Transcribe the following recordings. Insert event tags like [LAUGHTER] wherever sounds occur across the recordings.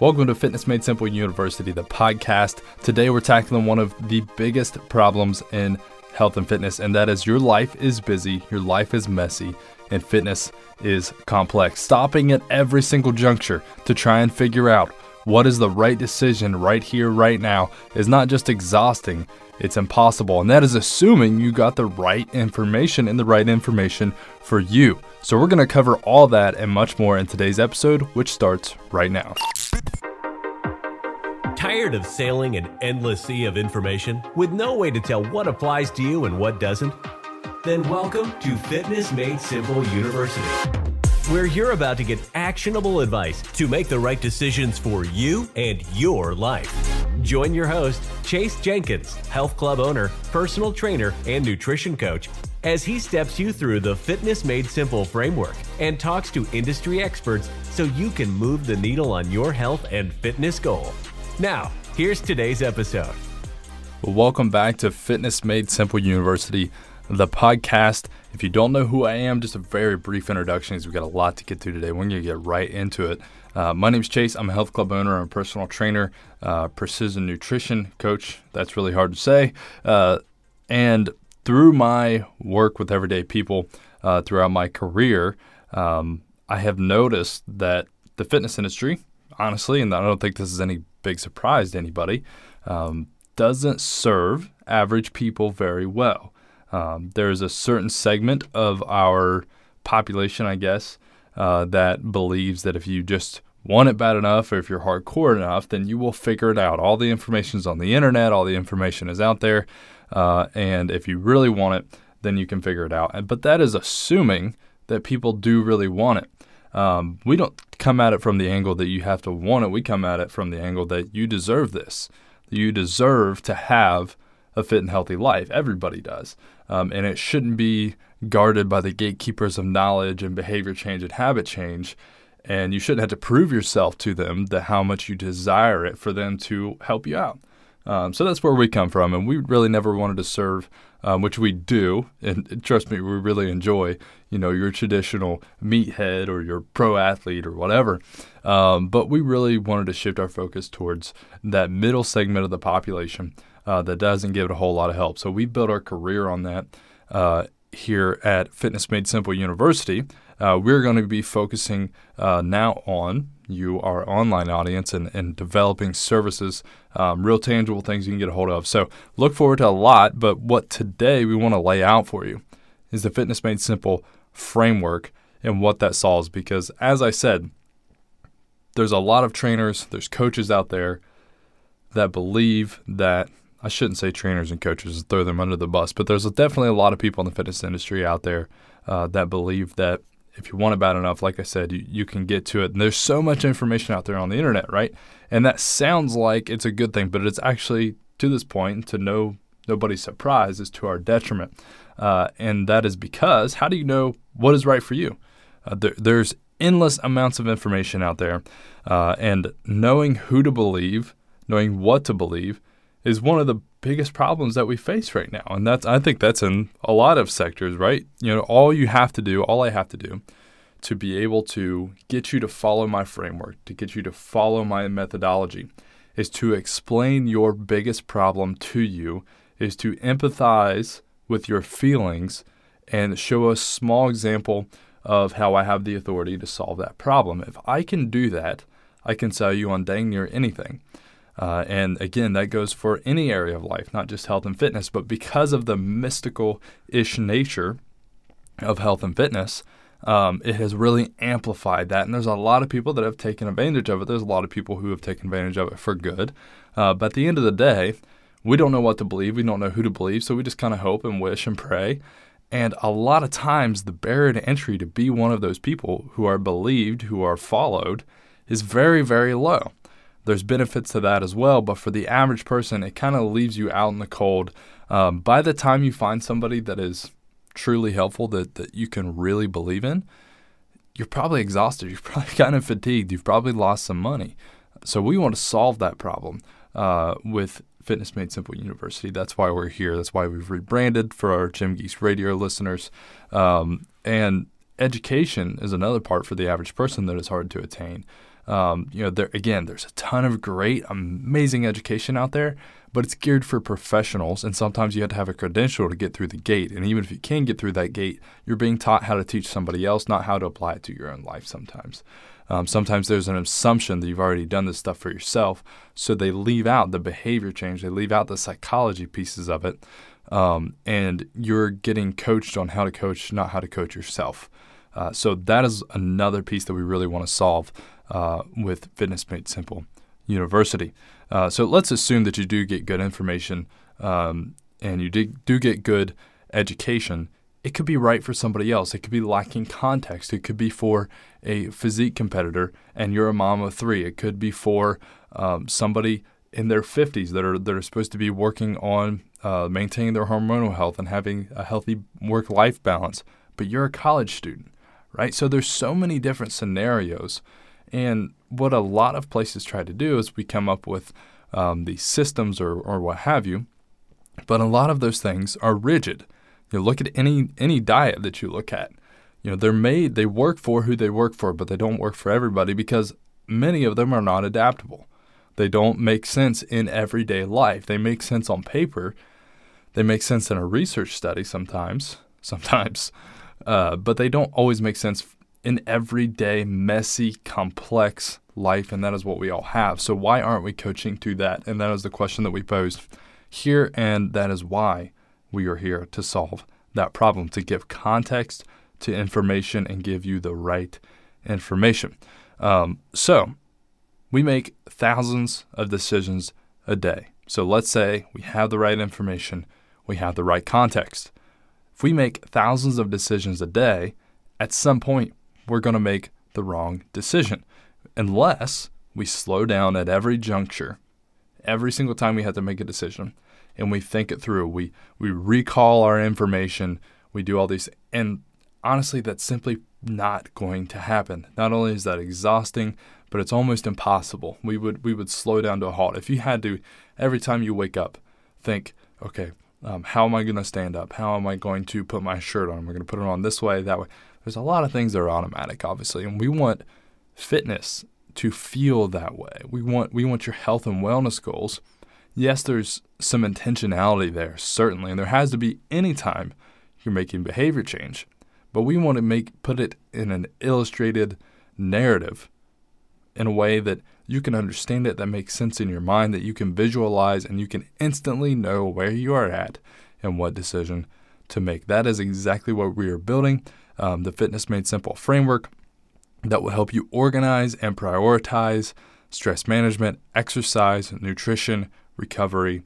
Welcome to Fitness Made Simple University, the podcast. Today we're tackling one of the biggest problems in health and fitness, and that is your life is busy, your life is messy, and fitness is complex. Stopping at every single juncture to try and figure out what is the right decision right here, right now, is not just exhausting, it's impossible. And that is assuming you got the right information and the right information for you. So, we're going to cover all that and much more in today's episode, which starts right now. Tired of sailing an endless sea of information with no way to tell what applies to you and what doesn't? Then welcome to Fitness Made Simple University, where you're about to get actionable advice to make the right decisions for you and your life. Join your host, Chase Jenkins, health club owner, personal trainer, and nutrition coach, as he steps you through the Fitness Made Simple framework and talks to industry experts so you can move the needle on your health and fitness goal. Now, here's today's episode. Welcome back to Fitness Made Simple University, the podcast. If you don't know who I am, just a very brief introduction because we've got a lot to get through today. We're going to get right into it. Uh, my name is Chase. I'm a health club owner. I'm a personal trainer, uh, precision nutrition coach. That's really hard to say. Uh, and through my work with everyday people uh, throughout my career, um, I have noticed that the fitness industry, honestly, and I don't think this is any big surprise to anybody, um, doesn't serve average people very well. Um, there's a certain segment of our population, I guess, uh, that believes that if you just want it bad enough or if you're hardcore enough, then you will figure it out. All the information is on the internet, all the information is out there. Uh, and if you really want it, then you can figure it out. But that is assuming that people do really want it. Um, we don't come at it from the angle that you have to want it. We come at it from the angle that you deserve this. You deserve to have a fit and healthy life. Everybody does. Um, and it shouldn't be guarded by the gatekeepers of knowledge and behavior change and habit change. And you shouldn't have to prove yourself to them that how much you desire it for them to help you out. Um, so that's where we come from. And we really never wanted to serve um, which we do, and trust me, we really enjoy. You know, your traditional meathead or your pro athlete or whatever. Um, but we really wanted to shift our focus towards that middle segment of the population uh, that doesn't give it a whole lot of help. So we built our career on that uh, here at Fitness Made Simple University. Uh, we're going to be focusing uh, now on you, our online audience, and, and developing services, um, real tangible things you can get a hold of. So look forward to a lot, but what today we want to lay out for you is the Fitness Made Simple framework and what that solves. Because as I said, there's a lot of trainers, there's coaches out there that believe that I shouldn't say trainers and coaches, throw them under the bus, but there's definitely a lot of people in the fitness industry out there uh, that believe that if you want it bad enough, like I said, you, you can get to it. And there's so much information out there on the internet, right? And that sounds like it's a good thing, but it's actually to this point, to no nobody's surprise, is to our detriment. Uh, and that is because how do you know what is right for you? Uh, there, there's endless amounts of information out there, uh, and knowing who to believe, knowing what to believe, is one of the biggest problems that we face right now. And that's I think that's in a lot of sectors, right? You know, all you have to do, all I have to do to be able to get you to follow my framework, to get you to follow my methodology is to explain your biggest problem to you, is to empathize with your feelings and show a small example of how I have the authority to solve that problem. If I can do that, I can sell you on dang near anything. Uh, and again, that goes for any area of life, not just health and fitness. But because of the mystical ish nature of health and fitness, um, it has really amplified that. And there's a lot of people that have taken advantage of it. There's a lot of people who have taken advantage of it for good. Uh, but at the end of the day, we don't know what to believe. We don't know who to believe. So we just kind of hope and wish and pray. And a lot of times, the barrier to entry to be one of those people who are believed, who are followed, is very, very low. There's benefits to that as well, but for the average person, it kind of leaves you out in the cold. Um, by the time you find somebody that is truly helpful, that, that you can really believe in, you're probably exhausted. You're [LAUGHS] probably kind of fatigued. You've probably lost some money. So we want to solve that problem uh, with Fitness Made Simple University. That's why we're here. That's why we've rebranded for our Gym Geeks radio listeners. Um, and education is another part for the average person that is hard to attain. Um, you know, there again, there's a ton of great, amazing education out there, but it's geared for professionals, and sometimes you have to have a credential to get through the gate. And even if you can get through that gate, you're being taught how to teach somebody else, not how to apply it to your own life. Sometimes, um, sometimes there's an assumption that you've already done this stuff for yourself, so they leave out the behavior change, they leave out the psychology pieces of it, um, and you're getting coached on how to coach, not how to coach yourself. Uh, so that is another piece that we really want to solve uh, with Fitness Made Simple University. Uh, so let's assume that you do get good information um, and you do, get good education. It could be right for somebody else. It could be lacking context. It could be for a physique competitor and you're a mom of three. It could be for um, somebody in their 50s that are that are supposed to be working on uh, maintaining their hormonal health and having a healthy work-life balance. But you're a college student, right? So there's so many different scenarios and what a lot of places try to do is we come up with um, these systems or, or what have you, but a lot of those things are rigid. You know, look at any any diet that you look at. You know, they're made, they work for who they work for, but they don't work for everybody because many of them are not adaptable. They don't make sense in everyday life. They make sense on paper. They make sense in a research study sometimes, [LAUGHS] sometimes, uh, but they don't always make sense an everyday, messy, complex life, and that is what we all have. So, why aren't we coaching to that? And that is the question that we posed here, and that is why we are here to solve that problem, to give context to information and give you the right information. Um, so, we make thousands of decisions a day. So, let's say we have the right information, we have the right context. If we make thousands of decisions a day, at some point we're going to make the wrong decision unless we slow down at every juncture, every single time we have to make a decision, and we think it through. We we recall our information. We do all these, and honestly, that's simply not going to happen. Not only is that exhausting, but it's almost impossible. We would we would slow down to a halt if you had to. Every time you wake up, think, okay, um, how am I going to stand up? How am I going to put my shirt on? Am I going to put it on this way, that way? There's a lot of things that are automatic, obviously, and we want fitness to feel that way. We want we want your health and wellness goals. Yes, there's some intentionality there, certainly, and there has to be any time you're making behavior change. But we want to make put it in an illustrated narrative in a way that you can understand it, that makes sense in your mind, that you can visualize, and you can instantly know where you are at and what decision to make. That is exactly what we are building um, the Fitness Made Simple framework that will help you organize and prioritize stress management, exercise, nutrition, recovery,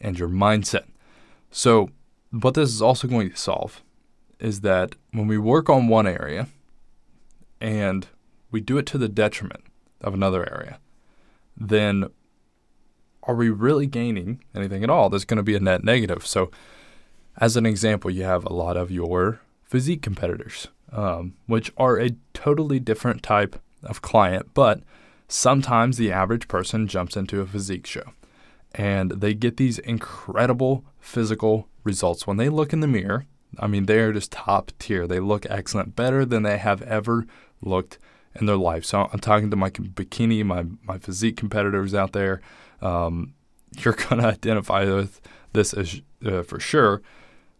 and your mindset. So, what this is also going to solve is that when we work on one area and we do it to the detriment of another area, then are we really gaining anything at all? There's going to be a net negative. So, as an example, you have a lot of your physique competitors, um, which are a totally different type of client, but sometimes the average person jumps into a physique show and they get these incredible physical results. When they look in the mirror, I mean, they are just top tier. They look excellent, better than they have ever looked in their life. So I'm talking to my bikini, my, my physique competitors out there. Um, [LAUGHS] you're going to identify with this as, uh, for sure.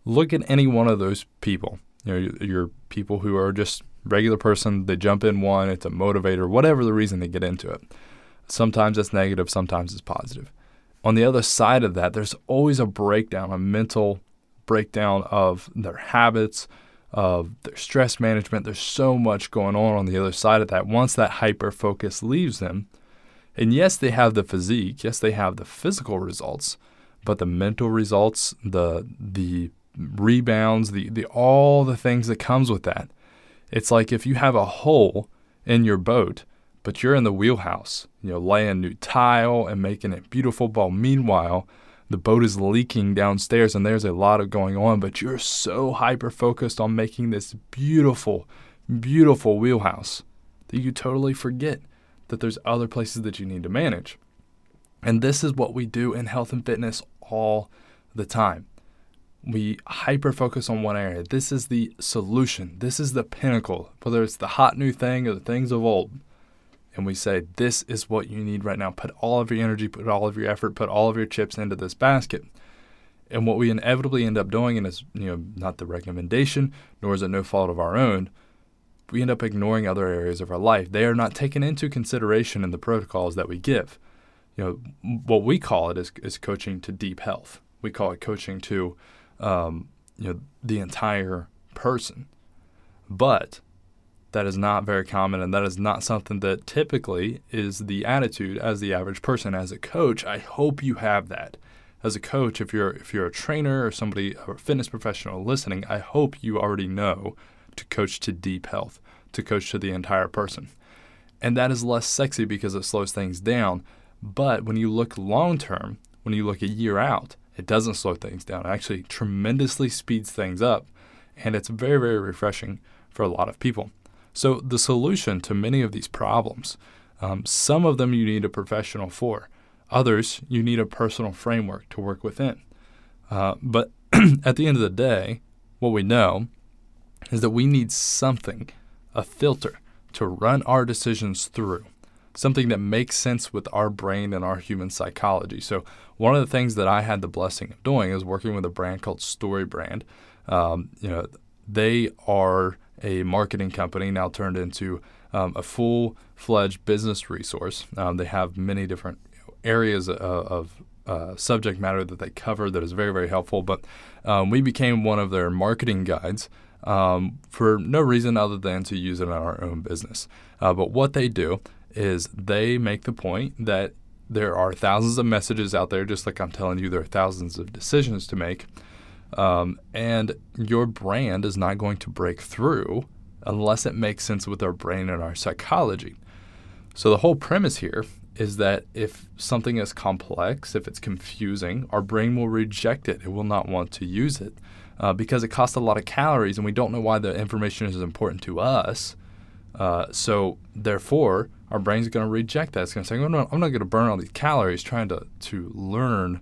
Look at any one of those people you know, you're people who are just regular person. They jump in one. It's a motivator. Whatever the reason they get into it. Sometimes it's negative. Sometimes it's positive. On the other side of that, there's always a breakdown, a mental breakdown of their habits, of their stress management. There's so much going on on the other side of that. Once that hyper focus leaves them, and yes, they have the physique, yes, they have the physical results, but the mental results, the the rebounds, the, the all the things that comes with that. It's like if you have a hole in your boat, but you're in the wheelhouse, you know, laying new tile and making it beautiful. But meanwhile, the boat is leaking downstairs and there's a lot of going on, but you're so hyper focused on making this beautiful, beautiful wheelhouse that you totally forget that there's other places that you need to manage. And this is what we do in health and fitness all the time we hyper focus on one area. This is the solution. This is the pinnacle, whether it's the hot new thing or the things of old. and we say, This is what you need right now. Put all of your energy, put all of your effort, put all of your chips into this basket. And what we inevitably end up doing, and it's you know not the recommendation, nor is it no fault of our own, we end up ignoring other areas of our life. They are not taken into consideration in the protocols that we give. You know what we call it is, is coaching to deep health. We call it coaching to um, you know the entire person, but that is not very common, and that is not something that typically is the attitude as the average person. As a coach, I hope you have that as a coach, if you're if you're a trainer or somebody or a fitness professional listening, I hope you already know to coach to deep health, to coach to the entire person. And that is less sexy because it slows things down. But when you look long term, when you look a year out, it doesn't slow things down. It actually tremendously speeds things up. And it's very, very refreshing for a lot of people. So, the solution to many of these problems, um, some of them you need a professional for. Others, you need a personal framework to work within. Uh, but [CLEARS THROAT] at the end of the day, what we know is that we need something, a filter, to run our decisions through, something that makes sense with our brain and our human psychology. So, one of the things that I had the blessing of doing is working with a brand called StoryBrand. Um, you know, they are a marketing company now turned into um, a full fledged business resource. Um, they have many different areas of, of uh, subject matter that they cover that is very, very helpful. But um, we became one of their marketing guides um, for no reason other than to use it in our own business. Uh, but what they do is they make the point that there are thousands of messages out there, just like I'm telling you, there are thousands of decisions to make. Um, and your brand is not going to break through unless it makes sense with our brain and our psychology. So the whole premise here is that if something is complex, if it's confusing, our brain will reject it. It will not want to use it uh, because it costs a lot of calories and we don't know why the information is important to us. Uh, so, therefore, our brain's going to reject that. It's going to say, oh, no, I'm not going to burn all these calories trying to, to learn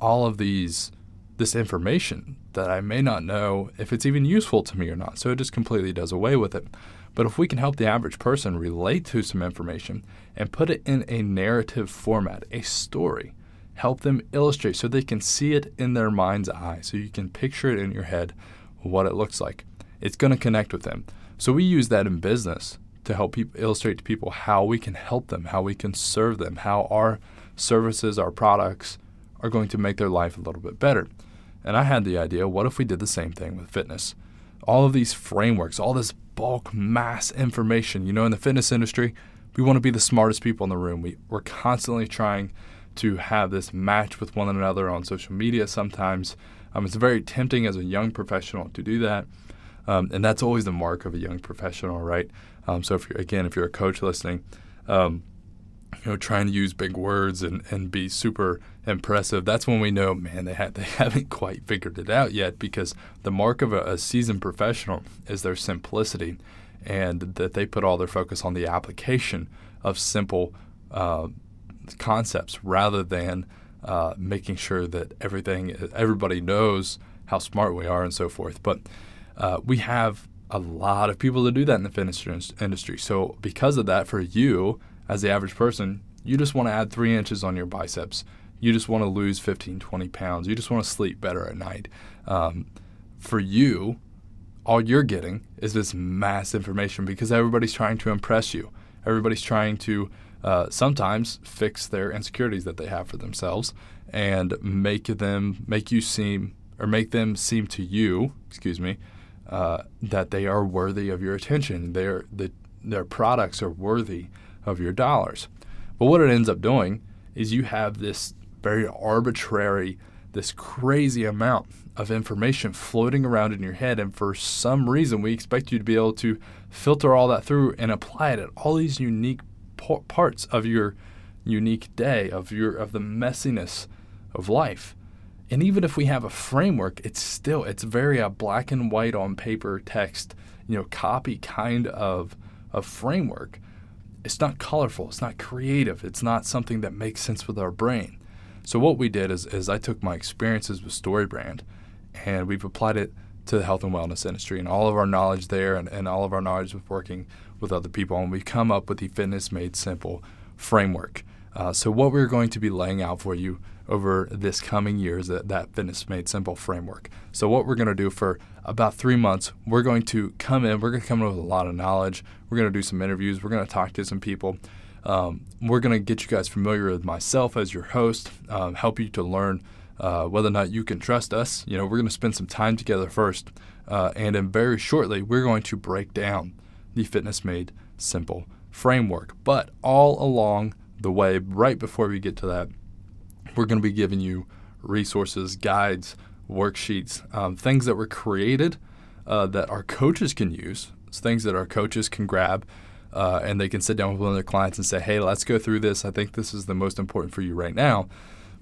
all of these this information that I may not know if it's even useful to me or not. So it just completely does away with it. But if we can help the average person relate to some information and put it in a narrative format, a story, help them illustrate so they can see it in their mind's eye, so you can picture it in your head what it looks like. It's going to connect with them. So we use that in business to help people illustrate to people how we can help them, how we can serve them, how our services, our products are going to make their life a little bit better. And I had the idea what if we did the same thing with fitness? All of these frameworks, all this bulk mass information. You know, in the fitness industry, we want to be the smartest people in the room. We, we're constantly trying to have this match with one another on social media sometimes. Um, it's very tempting as a young professional to do that. Um, and that's always the mark of a young professional, right? Um, so, if again, if you're a coach listening, um, you know, trying to use big words and, and be super impressive, that's when we know, man, they, ha- [LAUGHS] they haven't quite figured it out yet because the mark of a, a seasoned professional is their simplicity and that they put all their focus on the application of simple uh, concepts rather than uh, making sure that everything, everybody knows how smart we are and so forth. But uh, we have a lot of people to do that in the fitness industry. So, because of that, for you, as the average person, you just want to add three inches on your biceps. You just want to lose 15, 20 pounds. You just want to sleep better at night. Um, for you, all you're getting is this mass information because everybody's trying to impress you. Everybody's trying to uh, sometimes fix their insecurities that they have for themselves and make them make you seem or make them seem to you, excuse me, uh, that they are worthy of your attention. Their the, their products are worthy of your dollars. But what it ends up doing is you have this very arbitrary, this crazy amount of information floating around in your head. And for some reason, we expect you to be able to filter all that through and apply it at all these unique parts of your unique day, of your of the messiness of life. And even if we have a framework, it's still it's very a black and white on paper text, you know, copy kind of of framework it's not colorful, it's not creative, it's not something that makes sense with our brain. So what we did is, is I took my experiences with StoryBrand and we've applied it to the health and wellness industry and all of our knowledge there and, and all of our knowledge with working with other people, and we've come up with the Fitness Made Simple framework. Uh, so, what we're going to be laying out for you over this coming year is that, that Fitness Made Simple framework. So, what we're going to do for about three months, we're going to come in, we're going to come in with a lot of knowledge. We're going to do some interviews, we're going to talk to some people. Um, we're going to get you guys familiar with myself as your host, um, help you to learn uh, whether or not you can trust us. You know, we're going to spend some time together first. Uh, and then very shortly, we're going to break down the Fitness Made Simple framework. But all along the way, right before we get to that, we're going to be giving you resources, guides, worksheets, um, things that were created uh, that our coaches can use, things that our coaches can grab. Uh, and they can sit down with one of their clients and say, hey, let's go through this. I think this is the most important for you right now.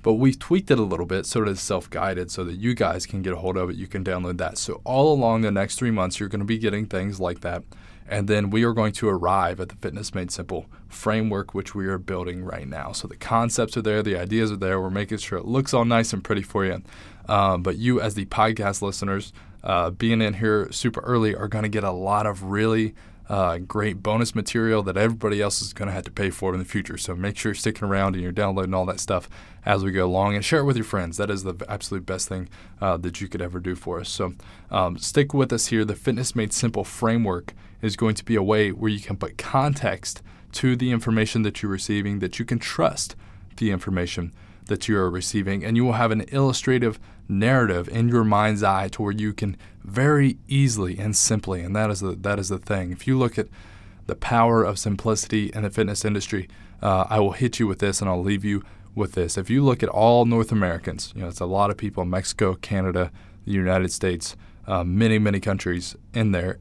But we've tweaked it a little bit so that it's self guided so that you guys can get a hold of it. You can download that. So, all along the next three months, you're going to be getting things like that. And then we are going to arrive at the Fitness Made Simple framework, which we are building right now. So the concepts are there, the ideas are there. We're making sure it looks all nice and pretty for you. Um, but you, as the podcast listeners, uh, being in here super early, are going to get a lot of really uh, great bonus material that everybody else is going to have to pay for in the future. So make sure you're sticking around and you're downloading all that stuff as we go along and share it with your friends. That is the absolute best thing uh, that you could ever do for us. So um, stick with us here. The Fitness Made Simple framework is going to be a way where you can put context to the information that you're receiving, that you can trust the information that you are receiving, and you will have an illustrative narrative in your mind's eye to where you can very easily and simply, and that is the that is the thing. If you look at the power of simplicity in the fitness industry, uh, I will hit you with this, and I'll leave you with this. If you look at all North Americans, you know it's a lot of people: Mexico, Canada, the United States, uh, many many countries in there.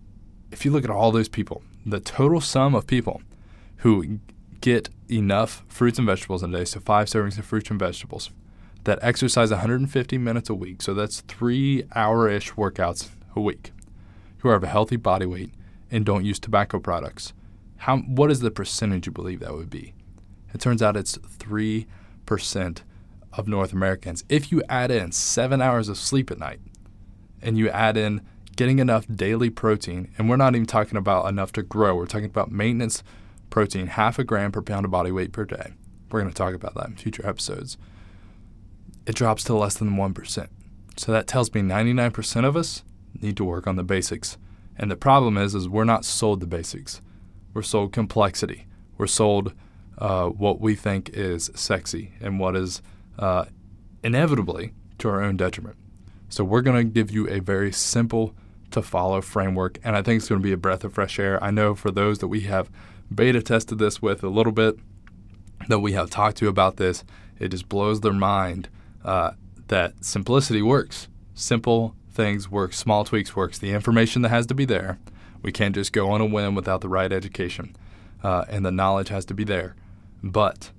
If you look at all those people, the total sum of people who get enough fruits and vegetables in a day, so five servings of fruits and vegetables, that exercise 150 minutes a week, so that's three hour ish workouts a week, who have a healthy body weight and don't use tobacco products, how, what is the percentage you believe that would be? It turns out it's 3% of North Americans. If you add in seven hours of sleep at night and you add in getting enough daily protein, and we're not even talking about enough to grow, we're talking about maintenance protein, half a gram per pound of body weight per day. We're going to talk about that in future episodes. It drops to less than 1%. So that tells me 99% of us need to work on the basics. And the problem is, is we're not sold the basics. We're sold complexity. We're sold uh, what we think is sexy and what is uh, inevitably to our own detriment. So we're going to give you a very simple to follow framework, and I think it's going to be a breath of fresh air. I know for those that we have beta tested this with a little bit that we have talked to about this, it just blows their mind uh, that simplicity works. Simple things work, small tweaks works. The information that has to be there. We can't just go on a whim without the right education, uh, and the knowledge has to be there. But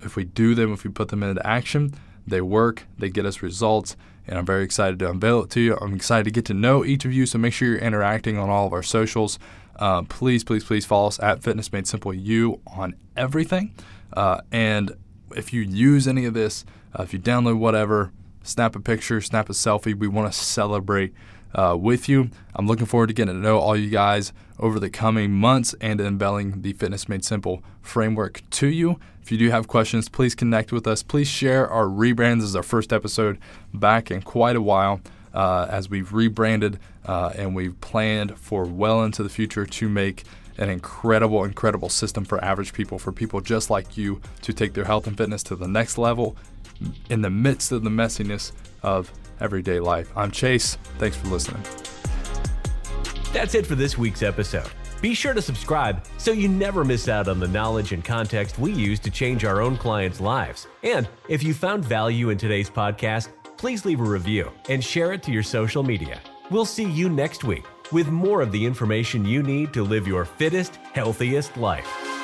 if we do them, if we put them into action, they work, they get us results, and I'm very excited to unveil it to you. I'm excited to get to know each of you, so make sure you're interacting on all of our socials. Uh, please, please, please follow us at Fitness Made Simple You on everything. Uh, and if you use any of this, uh, if you download whatever, snap a picture, snap a selfie. We want to celebrate uh, with you. I'm looking forward to getting to know all you guys over the coming months and unveiling the Fitness Made Simple framework to you. If you do have questions, please connect with us. Please share our rebrand. This is our first episode back in quite a while uh, as we've rebranded uh, and we've planned for well into the future to make an incredible, incredible system for average people, for people just like you to take their health and fitness to the next level in the midst of the messiness of everyday life. I'm Chase. Thanks for listening. That's it for this week's episode. Be sure to subscribe so you never miss out on the knowledge and context we use to change our own clients' lives. And if you found value in today's podcast, please leave a review and share it to your social media. We'll see you next week with more of the information you need to live your fittest, healthiest life.